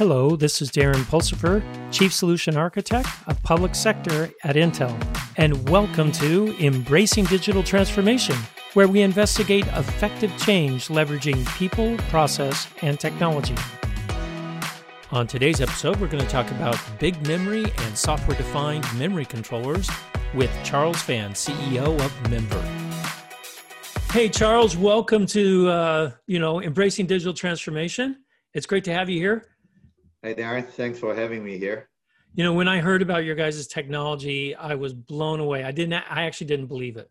Hello, this is Darren Pulsipher, Chief Solution Architect of Public Sector at Intel, and welcome to Embracing Digital Transformation, where we investigate effective change leveraging people, process, and technology. On today's episode, we're going to talk about big memory and software defined memory controllers with Charles Fan, CEO of MemVerge. Hey, Charles, welcome to uh, you know Embracing Digital Transformation. It's great to have you here. Hey, Darren. Thanks for having me here. You know, when I heard about your guys' technology, I was blown away. I didn't. I actually didn't believe it.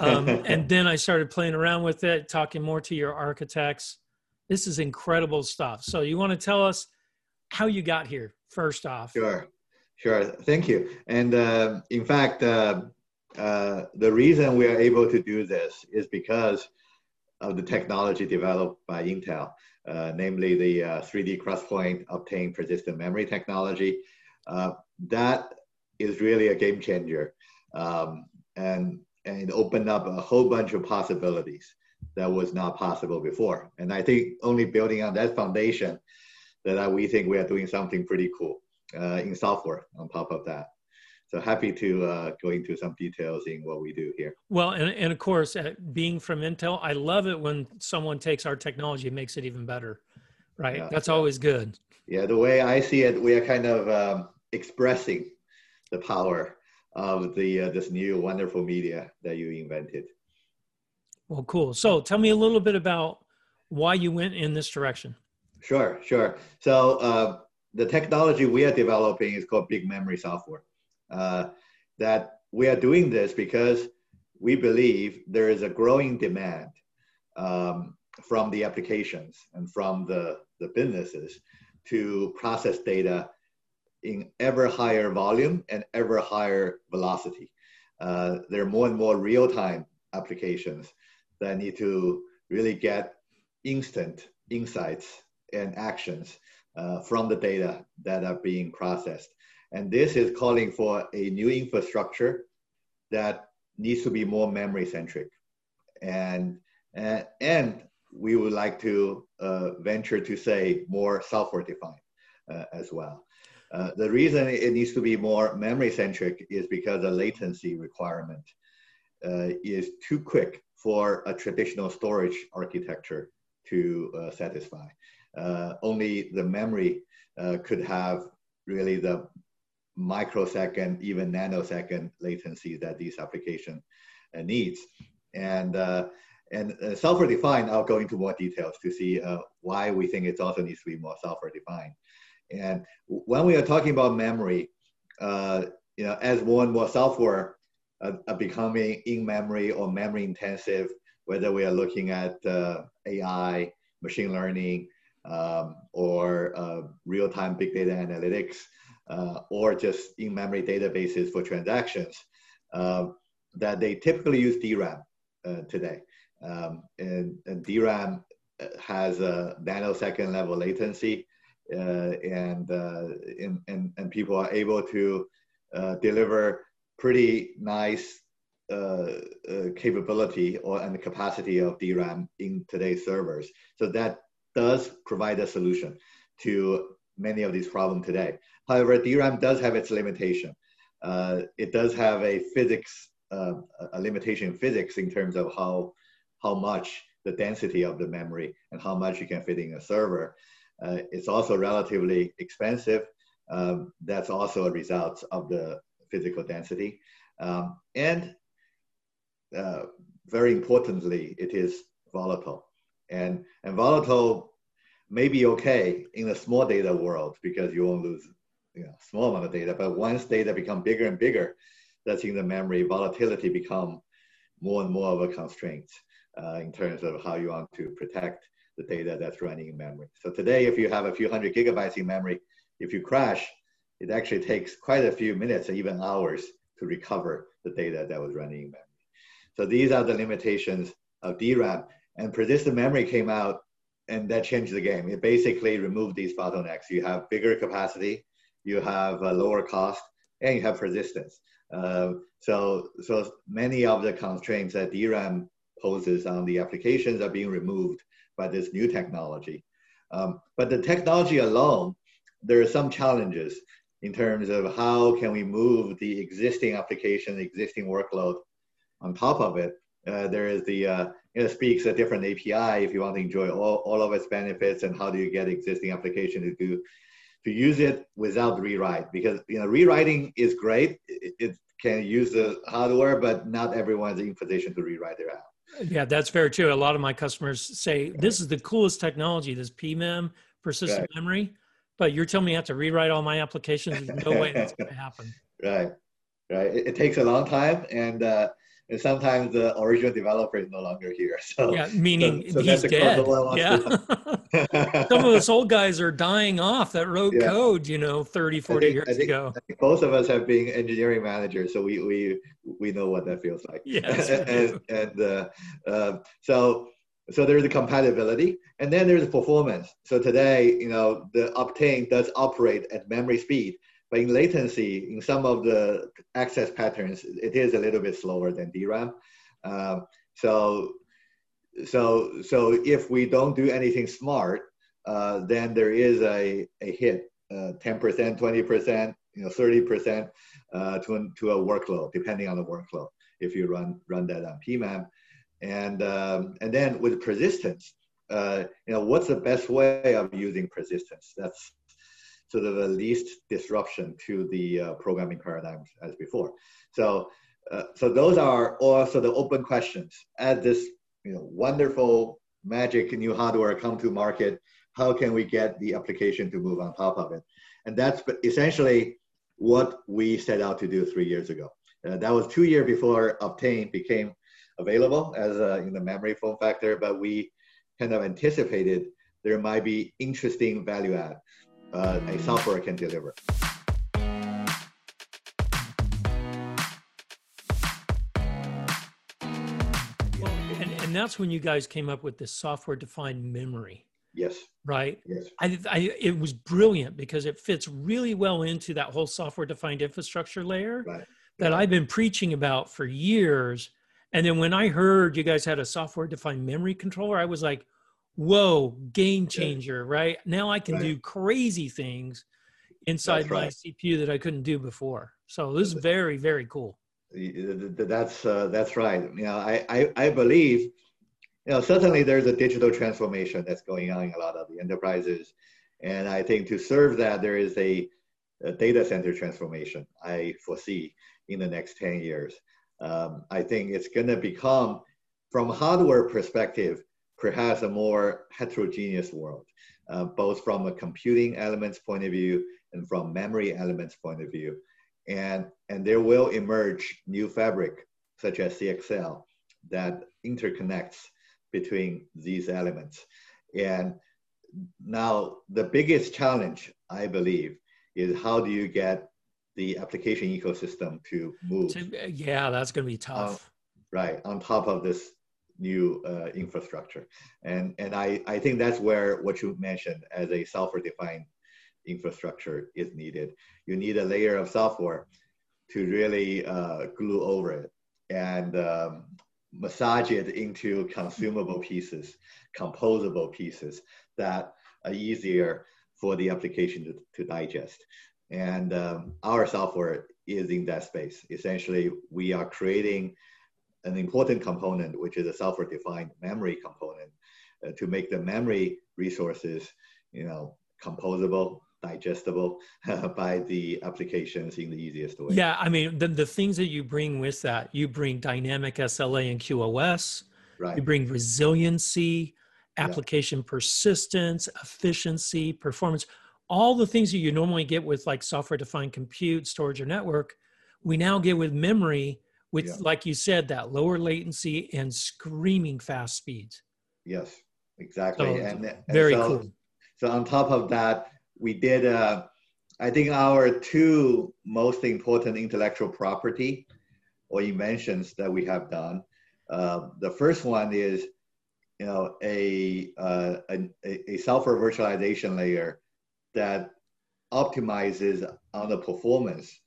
Um, and then I started playing around with it, talking more to your architects. This is incredible stuff. So, you want to tell us how you got here first off? Sure, sure. Thank you. And uh, in fact, uh, uh, the reason we are able to do this is because of the technology developed by Intel. Uh, namely the uh, 3D XPoint Optane persistent memory technology. Uh, that is really a game changer. Um, and, and it opened up a whole bunch of possibilities that was not possible before. And I think only building on that foundation that we think we are doing something pretty cool uh, in software on top of that so happy to uh, go into some details in what we do here. Well, and, and of course, uh, being from Intel, I love it when someone takes our technology and makes it even better, right? Yeah, That's yeah. always good. Yeah, the way I see it, we are kind of um, expressing the power of the uh, this new wonderful media that you invented. Well, cool. So tell me a little bit about why you went in this direction. Sure, sure. So uh, the technology we are developing is called big memory software uh, that we are doing this because we believe there is a growing demand um, from the applications and from the, the businesses to process data in ever higher volume and ever higher velocity. Uh, there are more and more real-time applications that need to really get instant insights and actions uh, from the data that are being processed. And this is calling for a new infrastructure that needs to be more memory centric. And, and, and we would like to uh, venture to say more software defined uh, as well. Uh, the reason it needs to be more memory centric is because the latency requirement uh, is too quick for a traditional storage architecture to uh, satisfy. Uh, only the memory could have really the microsecond, even nanosecond latency that these application uh, needs. And, uh, and uh, software defined, I'll go into more details to see uh, why we think it also needs to be more software defined. And when we are talking about memory, uh, you know, as more and more software are becoming in memory or memory intensive, whether we are looking at AI, machine learning, um, or real-time big data analytics, uh, or just in-memory databases for transactions, uh, that they typically use DRAM uh, today. Um, and, and, DRAM uh, has a nanosecond level latency, uh, and, uh, and, and, people are able to deliver pretty nice capability or and capacity of DRAM in today's servers. So that does provide a solution to many of these problems today. However, DRAM does have its limitation. Uh, it does have a physics, uh, a limitation in physics in terms of how, how much the density of the memory and how much you can fit in a server. Uh, it's also relatively expensive. Um, that's also a result of the physical density. Um, and uh, very importantly, it is volatile. And, and volatile may be okay in a small data world because you won't lose you know, small amount of data. But once data become bigger and bigger, that's in the memory, volatility become more and more of a constraint uh, in terms of how you want to protect the data that's running in memory. So today, if you have a few hundred gigabytes in memory, if you crash, it actually takes quite a few minutes or even hours to recover the data that was running in memory. So these are the limitations of DRAM. And persistent memory came out and that changed the game. It basically removed these bottlenecks. You have bigger capacity, you have a lower cost, and you have resistance. Uh, so, so many of the constraints that DRAM poses on the applications are being removed by this new technology. Um, but the technology alone, there are some challenges in terms of how can we move the existing application, the existing workload on top of it. Uh, there is the, uh, it speaks a different API if you want to enjoy all, all of its benefits and how do you get existing application to do, to use it without rewrite because, you know, rewriting is great. It, it can use the hardware, but not everyone is in position to rewrite their app. Yeah, that's very true. A lot of my customers say this is the coolest technology, this PMEM, persistent right. memory. But you're telling me I have to rewrite all my applications. There's no way that's going to happen. Right, right. It, it, takes a long time, and uh, and sometimes the original developer is no longer here. So yeah, meaning so, so he's dead. Yeah. Some of us old guys are dying off that wrote yeah. code, you know, 30, 40 think, years think, ago. both of us have been engineering managers, so we we we know what that feels like. Yes. and and uh, uh, so so there's the compatibility, and then there's the performance. So today, you know, the Optane does operate at memory speed, but in latency, in some of the access patterns, it is a little bit slower than DRAM. Um, so, so, so if we don't do anything smart, uh, then there is a, a hit, uh, 10%, 20%, you know, 30% uh, to, to a workload, depending on the workload, if you run, run that on PMEM. And, um, and then with persistence, uh, you know, what's the best way of using persistence? That's sort of the least disruption to the uh, programming paradigms as before. So, uh, so those are also the open questions. As this, you know, wonderful magic new hardware come to market, how can we get the application to move on top of it? And that's essentially what we set out to do three years ago. Uh, that was two years before Optane became available as a, in the memory form factor, but we kind of anticipated there might be interesting value add uh, a software can deliver. Well, and, and that's when you guys came up with this software defined memory. Yes. Right. Yes. I, I, it was brilliant because it fits really well into that whole software defined infrastructure layer right. that I've been preaching about for years. And then when I heard you guys had a software defined memory controller, I was like, whoa, game changer, right? Now I can right. do crazy things inside my CPU that I couldn't do before. So this is very, very cool. That's uh, that's right. You know, I, I, I believe, you know, certainly there's a digital transformation that's going on in a lot of the enterprises, and I think to serve that there is a, a data center transformation I foresee in the next ten years. Um, I think it's going to become, from hardware perspective, perhaps a more heterogeneous world, uh, both from a computing elements point of view and from memory elements point of view. And, and there will emerge new fabric, such as CXL, that interconnects between these elements. And now the biggest challenge, I believe, is how do you get the application ecosystem to move? Yeah, that's going to be tough. Um, right, on top of this new uh, infrastructure. And, and I, I think that's where what you mentioned as a software-defined infrastructure is needed. You need a layer of software to really uh, glue over it and um, massage it into consumable pieces, composable pieces that are easier for the application to, to digest. And um, our software is in that space. Essentially, we are creating an important component, which is a software-defined memory component, uh, to make the memory resources, you know, composable, digestible by the applications in the easiest way. Yeah, I mean, the, the things that you bring with that, you bring dynamic SLA and QoS, right. you bring resiliency, application yeah. persistence, efficiency, performance, all the things that you normally get with like software-defined compute, storage, or network, we now get with memory with yeah. like you said that lower latency and screaming fast speeds. Yes exactly. So, and, and, very so, cool. so on top of that we did uh, i think our two most important intellectual property or inventions that we have done uh, the first one is you know a, uh, a, a software virtualization layer that optimizes on the performance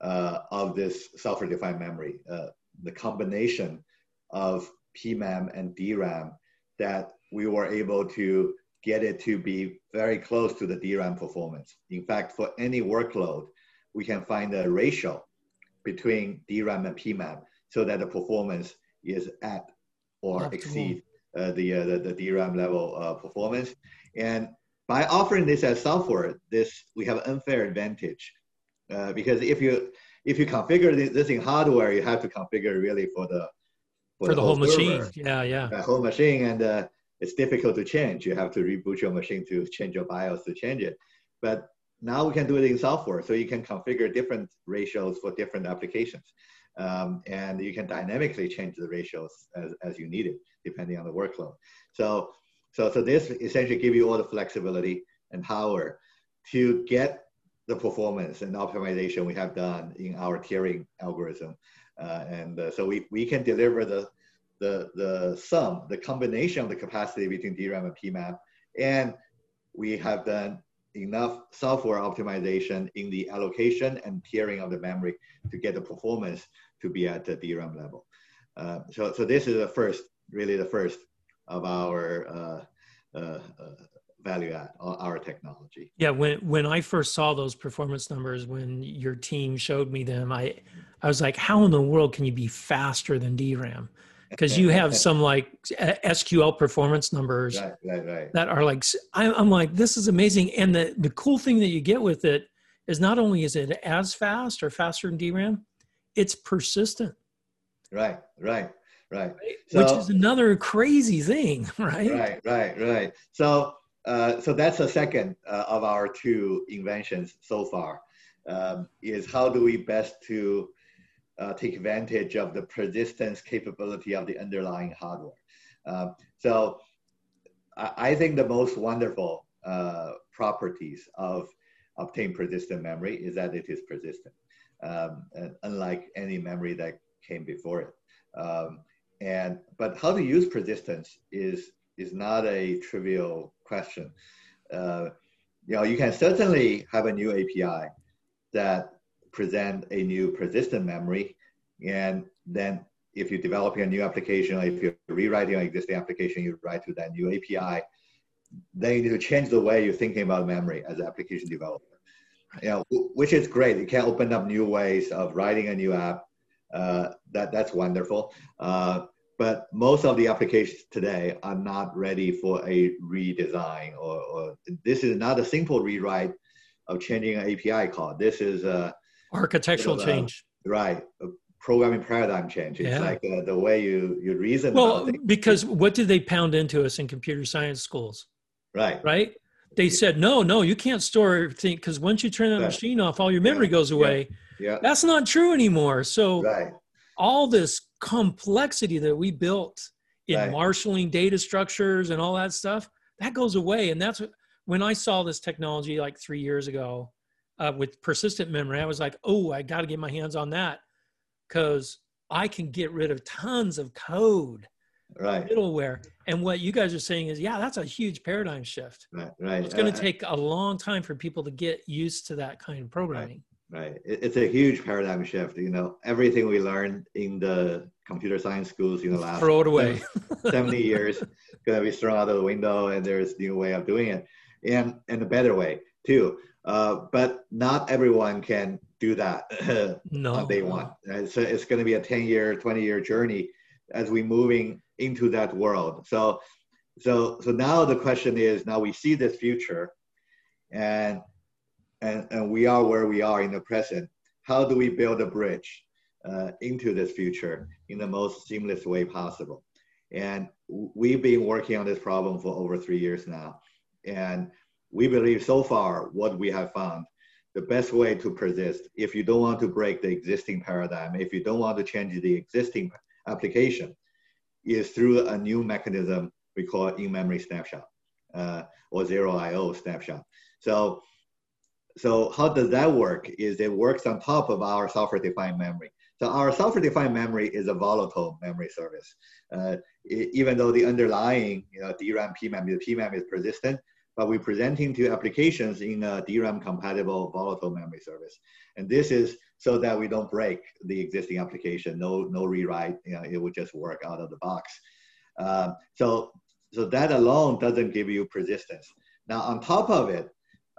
uh, of this software-defined memory, uh, the combination of PMEM and DRAM that we were able to get it to be very close to the DRAM performance. In fact, for any workload, we can find a ratio between DRAM and PMEM so that the performance is at or exceed uh, the, uh, the, the DRAM level uh, performance. And by offering this as software, this we have unfair advantage uh, because if you if you configure this, this, in hardware, you have to configure really for the for, for the, the, whole, whole machine. Yeah, yeah. The whole machine, and uh, it's difficult to change. You have to reboot your machine to change your BIOS to change it. But now we can do it in software, so you can configure different ratios for different applications, um, and you can dynamically change the ratios as, as you need it, depending on the workload. So, so, so this essentially give you all the flexibility and power to get the performance and optimization we have done in our tiering algorithm. Uh, and uh, so we, we can deliver the, the, the sum, the combination of the capacity between DRAM and PMEM. And we have done enough software optimization in the allocation and tiering of the memory to get the performance to be at the DRAM level. Uh, so, so this is the first, really the first of our uh, uh, uh value add our technology. Yeah when when i first saw those performance numbers when your team showed me them i i was like how in the world can you be faster than dram because you have some like sql performance numbers right, right, right. that are like i'm like this is amazing. And the the cool thing that you get with it is not only is it as fast or faster than dram it's persistent. Right right. Right, so, which is another crazy thing right? Right right right. So uh, so that's the second uh, of our two inventions so far, um, is how do we best to uh, take advantage of the persistence capability of the underlying hardware. Um, so I, I, think the most wonderful uh, properties of Optane persistent memory is that it is persistent, um, unlike any memory that came before it. Um, and but how to use persistence is is not a trivial question. Uh, you know, you can certainly have a new API that present a new persistent memory, and then if you're developing a new application, or if you're rewriting an existing application, you write to that new API. Then you need to change the way you're thinking about memory as an application developer. You know, which is great. You can open up new ways of writing a new app. Uh, that that's wonderful. Uh, but most of the applications today are not ready for a redesign or, or this is not a simple rewrite of changing an API call. This is a architectural know, change. right. A programming paradigm change. It's yeah. like uh, the way you, you reason. Well, because what did they pound into us in computer science schools? Right. Right. They said, no, no, you can't store everything because once you turn that right. machine off, all your memory yeah. goes away. Yeah. yeah. That's not true anymore. So right. all this complexity that we built in right. marshaling data structures and all that stuff that goes away. And that's what, when i saw this technology like three years ago uh, with persistent memory i was like oh i got to get my hands on that. Because i can get rid of tons of code right. middleware. And what you guys are saying is yeah that's a huge paradigm shift. Right right. It's going to uh, take a long time for people to get used to that kind of programming right. It's a huge paradigm shift you know. Everything we learned in the computer science schools in the last throw it away. 70 years gonna be thrown out of the window and there's new way of doing it. And and a better way too. Uh, but not everyone can do that no, on day one so it's going to be a 10 year 20 year journey as we're moving into that world. So so so now the question is now we see this future and and, and we are where we are in the present how do we build a bridge uh, into this future in the most seamless way possible. And we've been working on this problem for over three years now. And we believe so far what we have found the best way to persist, if you don't want to break the existing paradigm, if you don't want to change the existing application, is through a new mechanism we call in-memory snapshot uh, or zero IO snapshot. So, so how does that work? Is it works on top of our software-defined memory. So our software-defined memory is a volatile memory service. Uh, even though the underlying, you know, DRAM, PMEM, the PMEM is persistent, but we're presenting to applications in a DRAM compatible volatile memory service. And this is so that we don't break the existing application, no, no rewrite, you know, it would just work out of the box. Um, so, so that alone doesn't give you persistence. Now, on top of it,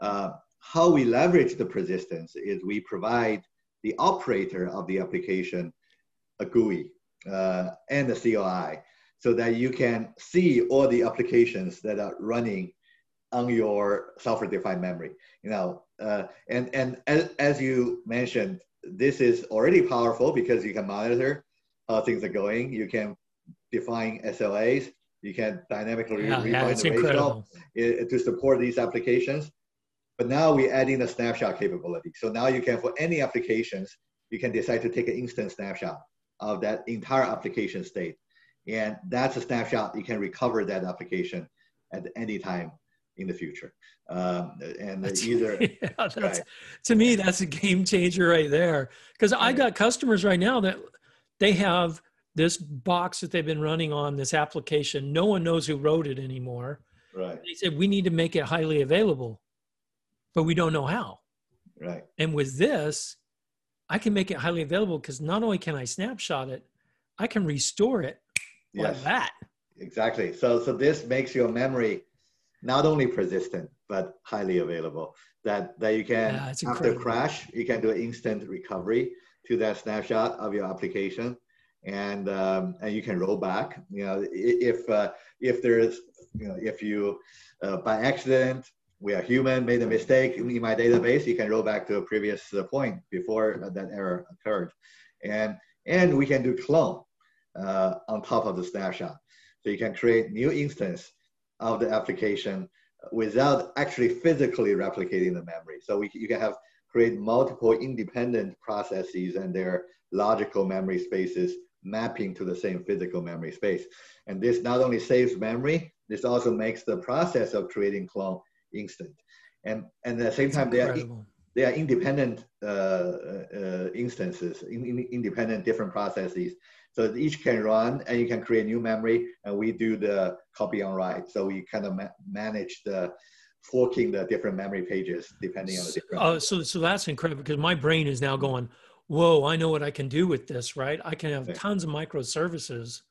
uh, how we leverage the persistence is we provide the operator of the application a GUI uh, and a CLI so that you can see all the applications that are running on your software-defined memory. You know, uh, and and as, as you mentioned, this is already powerful because you can monitor how things are going. You can define SLAs. You can dynamically yeah, yeah, the ratio to support these applications. But now we're adding the snapshot capability. So now you can, for any applications, you can decide to take an instant snapshot of that entire application state. And that's a snapshot. You can recover that application at any time in the future. Um, and that's, either yeah, that's, right. to me, that's a game changer right there. Because I got customers right now that they have this box that they've been running on this application. No one knows who wrote it anymore. Right. They said we need to make it highly available, but we don't know how. Right. And with this, I can make it highly available because not only can I snapshot it, I can restore it yes. like that. Exactly. So so this makes your memory not only persistent but highly available. That that you can yeah, after incredible. crash, you can do an instant recovery to that snapshot of your application, and um, and you can roll back. You know, if uh, if there's you know if you uh, by accident we are human made a mistake in my database, you can roll back to a previous uh, point before that error occurred, and and we can do clone uh, on top of the snapshot. So you can create new instance of the application without actually physically replicating the memory. So we, you can have create multiple independent processes and their logical memory spaces mapping to the same physical memory space. And this not only saves memory, this also makes the process of creating clone instant. And, and at the same time, they are, they are independent uh, uh, instances, in, in, independent different processes. So each can run and you can create new memory and we do the copy on write. So we kind of ma manage the forking the different memory pages depending on the different. Oh, so, so that's incredible because my brain is now going, whoa, I know what I can do with this, right? I can have tons of microservices,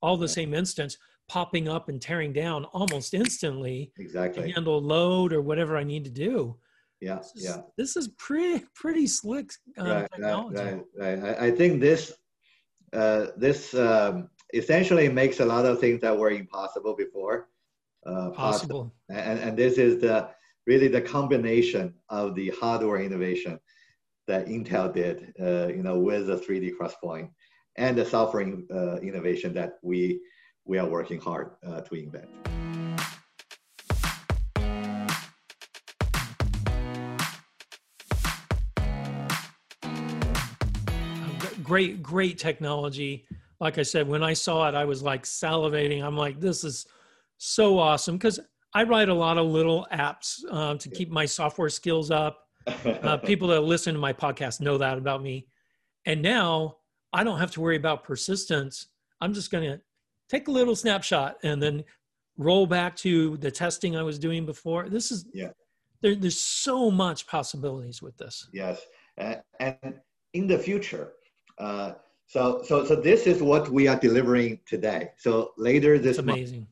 all the same instance popping up and tearing down almost instantly exactly to handle load or whatever I need to do. Yeah, this is, yeah. This is pretty pretty slick uh, right, technology. Right, right, right. I think this uh, this um, essentially makes a lot of things that were impossible before uh, possible. And, and this is the really the combination of the hardware innovation that Intel did, uh, you know, with the 3D XPoint and the software uh, innovation that we we are working hard uh, to invent. great, great technology. Like I said, when I saw it, I was like salivating. I'm like, this is so awesome because I write a lot of little apps uh, to keep my software skills up. Uh, people that listen to my podcast know that about me. And now I don't have to worry about persistence. I'm just going to take a little snapshot and then roll back to the testing I was doing before. This is, yeah. There, there's so much possibilities with this. Yes. Uh, and in the future, uh, so, so, so this is what we are delivering today. So later this That's amazing. Month,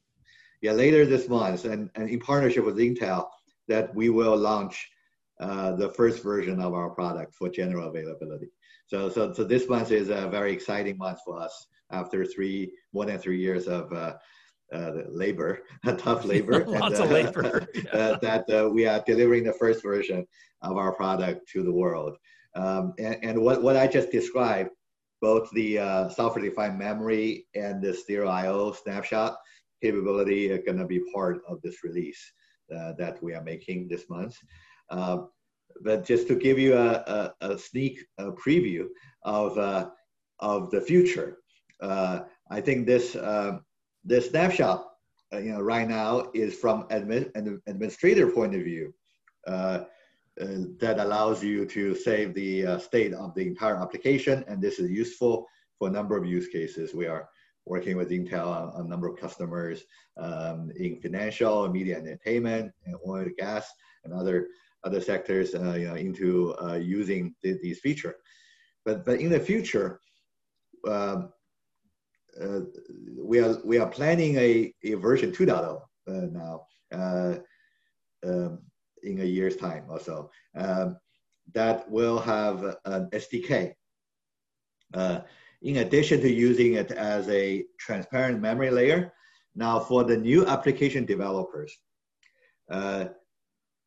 yeah, later this month, and, and in partnership with Intel, that we will launch uh, the first version of our product for general availability. So, so, so this month is a very exciting month for us after three, more than three years of uh, uh, labor, tough labor, lots and, of labor, yeah. Uh, that uh, we are delivering the first version of our product to the world. Um, and, and what, what I just described, both the uh, software-defined memory and the zero I/O snapshot capability are going to be part of this release uh, that we are making this month. Uh, but just to give you a, a, a sneak a preview of, uh, of the future, uh, I think this, uh, this snapshot you know, right now is from admin, an administrator point of view. Uh, that allows you to save the uh, state of the entire application. And this is useful for a number of use cases. We are working with Intel on a number of customers um, in financial, media and entertainment, and oil and gas, and other other sectors uh, you know, into uh, using the, these features. But, but in the future, um, uh, we are we are planning a, a version 2.0 uh, now um, in a year's time or so um, that will have an SDK. Uh, in addition to using it as a transparent memory layer, now for the new application developers, uh,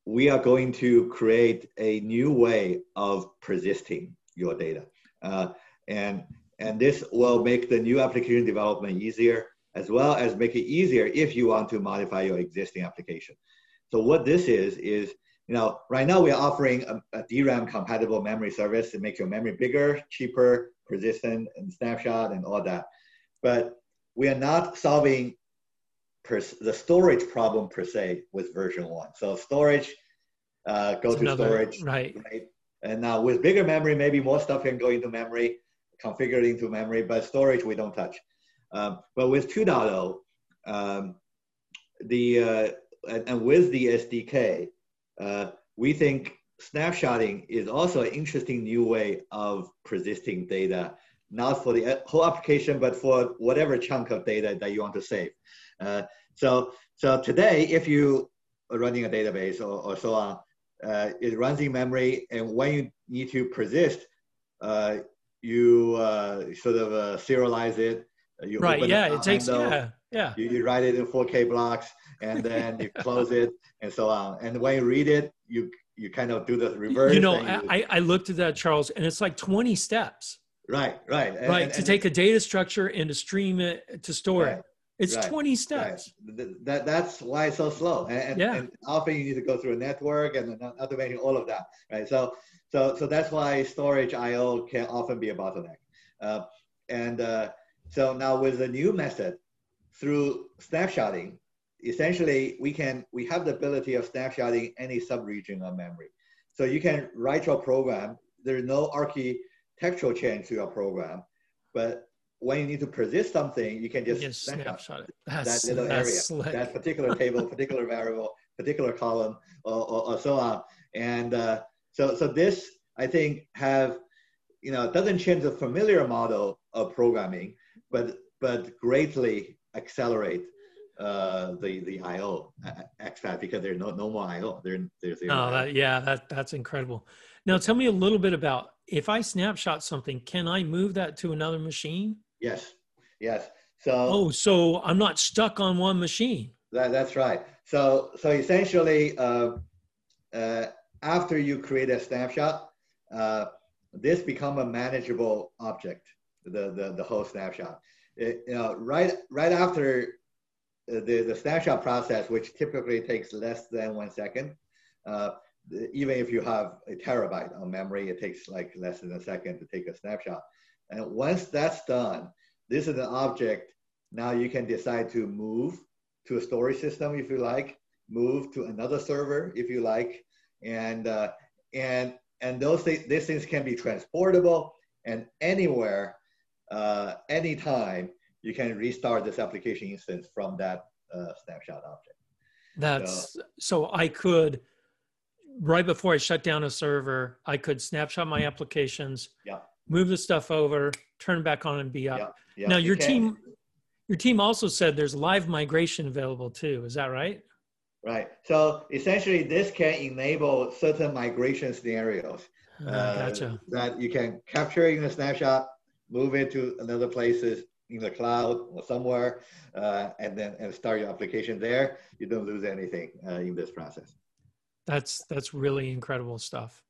we are going to create a new way of persisting your data. Uh, and, and this will make the new application development easier, as well as make it easier if you want to modify your existing application. So what this is, is, you know, right now we're offering a, a DRAM compatible memory service to make your memory bigger, cheaper, persistent, and snapshot and all that. But we are not solving per, the storage problem per se with version one. So storage, uh, go to another, storage, right. right? And now with bigger memory, maybe more stuff can go into memory, configured into memory, but storage we don't touch. Um, but with 2.0, um, the uh, and, and, with the SDK, uh, we think snapshotting is also an interesting new way of persisting data, not for the whole application, but for whatever chunk of data that you want to save. Uh, so, so today, if you are running a database or, or so on, uh, it runs in memory, and when you need to persist, uh, you uh, sort of uh, serialize it. You right. Yeah. It takes. Handle, yeah. Yeah. You, you, write it in 4K blocks, and then you close it, and so on. And when you read it, you you kind of do the reverse. You know, I, I looked at that, Charles, and it's like 20 steps. Right. Right. And, right. And, to and take a data structure and to stream it to store right. it. It's right, 20 steps. Right. That, that's why it's so slow. And, yeah. and often you need to go through a network and automation, all of that. Right. So, so, so that's why storage IO can often be a bottleneck. Uh, and uh, so now with the new method, through snapshotting, essentially we can, we have the ability of snapshotting any subregion of memory. So you can write your program. There's no architectural change to your program, but when you need to persist something, you can just, just snapshot it. That's, that little area, slick. that particular table, particular variable, particular column, or, or, or so on. And uh, so, so this, I think, have, you know, doesn't change the familiar model of programming, but but greatly accelerate uh, the the I/O exFAT because there's no no more I/O. There, there's oh, that, yeah, that that's incredible. Now, tell me a little bit about if I snapshot something, can I move that to another machine? Yes, yes. So oh, so I'm not stuck on one machine. That, that's right. So so essentially, uh, uh, after you create a snapshot, uh, this become a manageable object. The the, the whole snapshot. It, you know, right right after the the snapshot process, which typically takes less than one second. Uh, even if you have a terabyte of memory, it takes like less than a second to take a snapshot. And once that's done, this is an object. Now you can decide to move to a storage system if you like, move to another server if you like, and uh, and and those things, these things can be transportable and anywhere, uh, anytime you can restart this application instance from that uh, snapshot object. That's so, so I could right before I shut down a server, I could snapshot my applications, yeah. Move the stuff over, turn back on and be up. Yeah. Yeah. Now your you team your team also said there's live migration available too. Is that right? Right. So essentially this can enable certain migration scenarios. Uh, uh, gotcha. That you can capture in a snapshot, move it to another places in the cloud or somewhere, uh, and then and start your application there. You don't lose anything uh, in this process. That's that's really incredible stuff.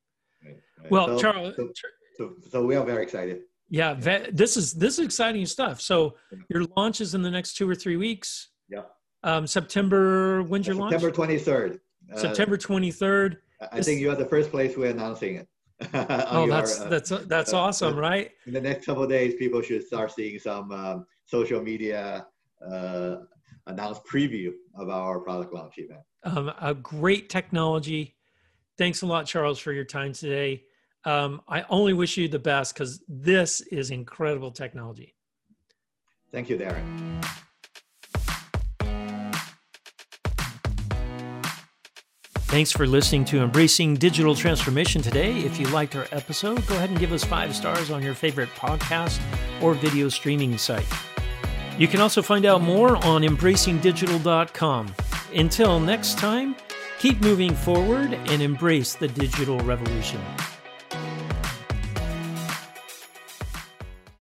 Right, right. Well, so, Charles, so, so, so, we are very excited. Yeah, this is this is exciting stuff. So your launch is in the next two or three weeks. Yeah. Um, September. When's your launch? September twenty third. Uh, September twenty third. I think you are the first place we're announcing it. oh, your, that's uh, that's that's uh, awesome, right? In the next couple days, people should start seeing some um, social media uh, announced preview of our product launch event. Um, a great technology. Thanks a lot, Charles, for your time today. Um, I only wish you the best because this is incredible technology. Thank you, Darren. Thanks for listening to Embracing Digital Transformation today. If you liked our episode, go ahead and give us five stars on your favorite podcast or video streaming site. You can also find out more on embracingdigital.com. Until next time, keep moving forward and embrace the digital revolution.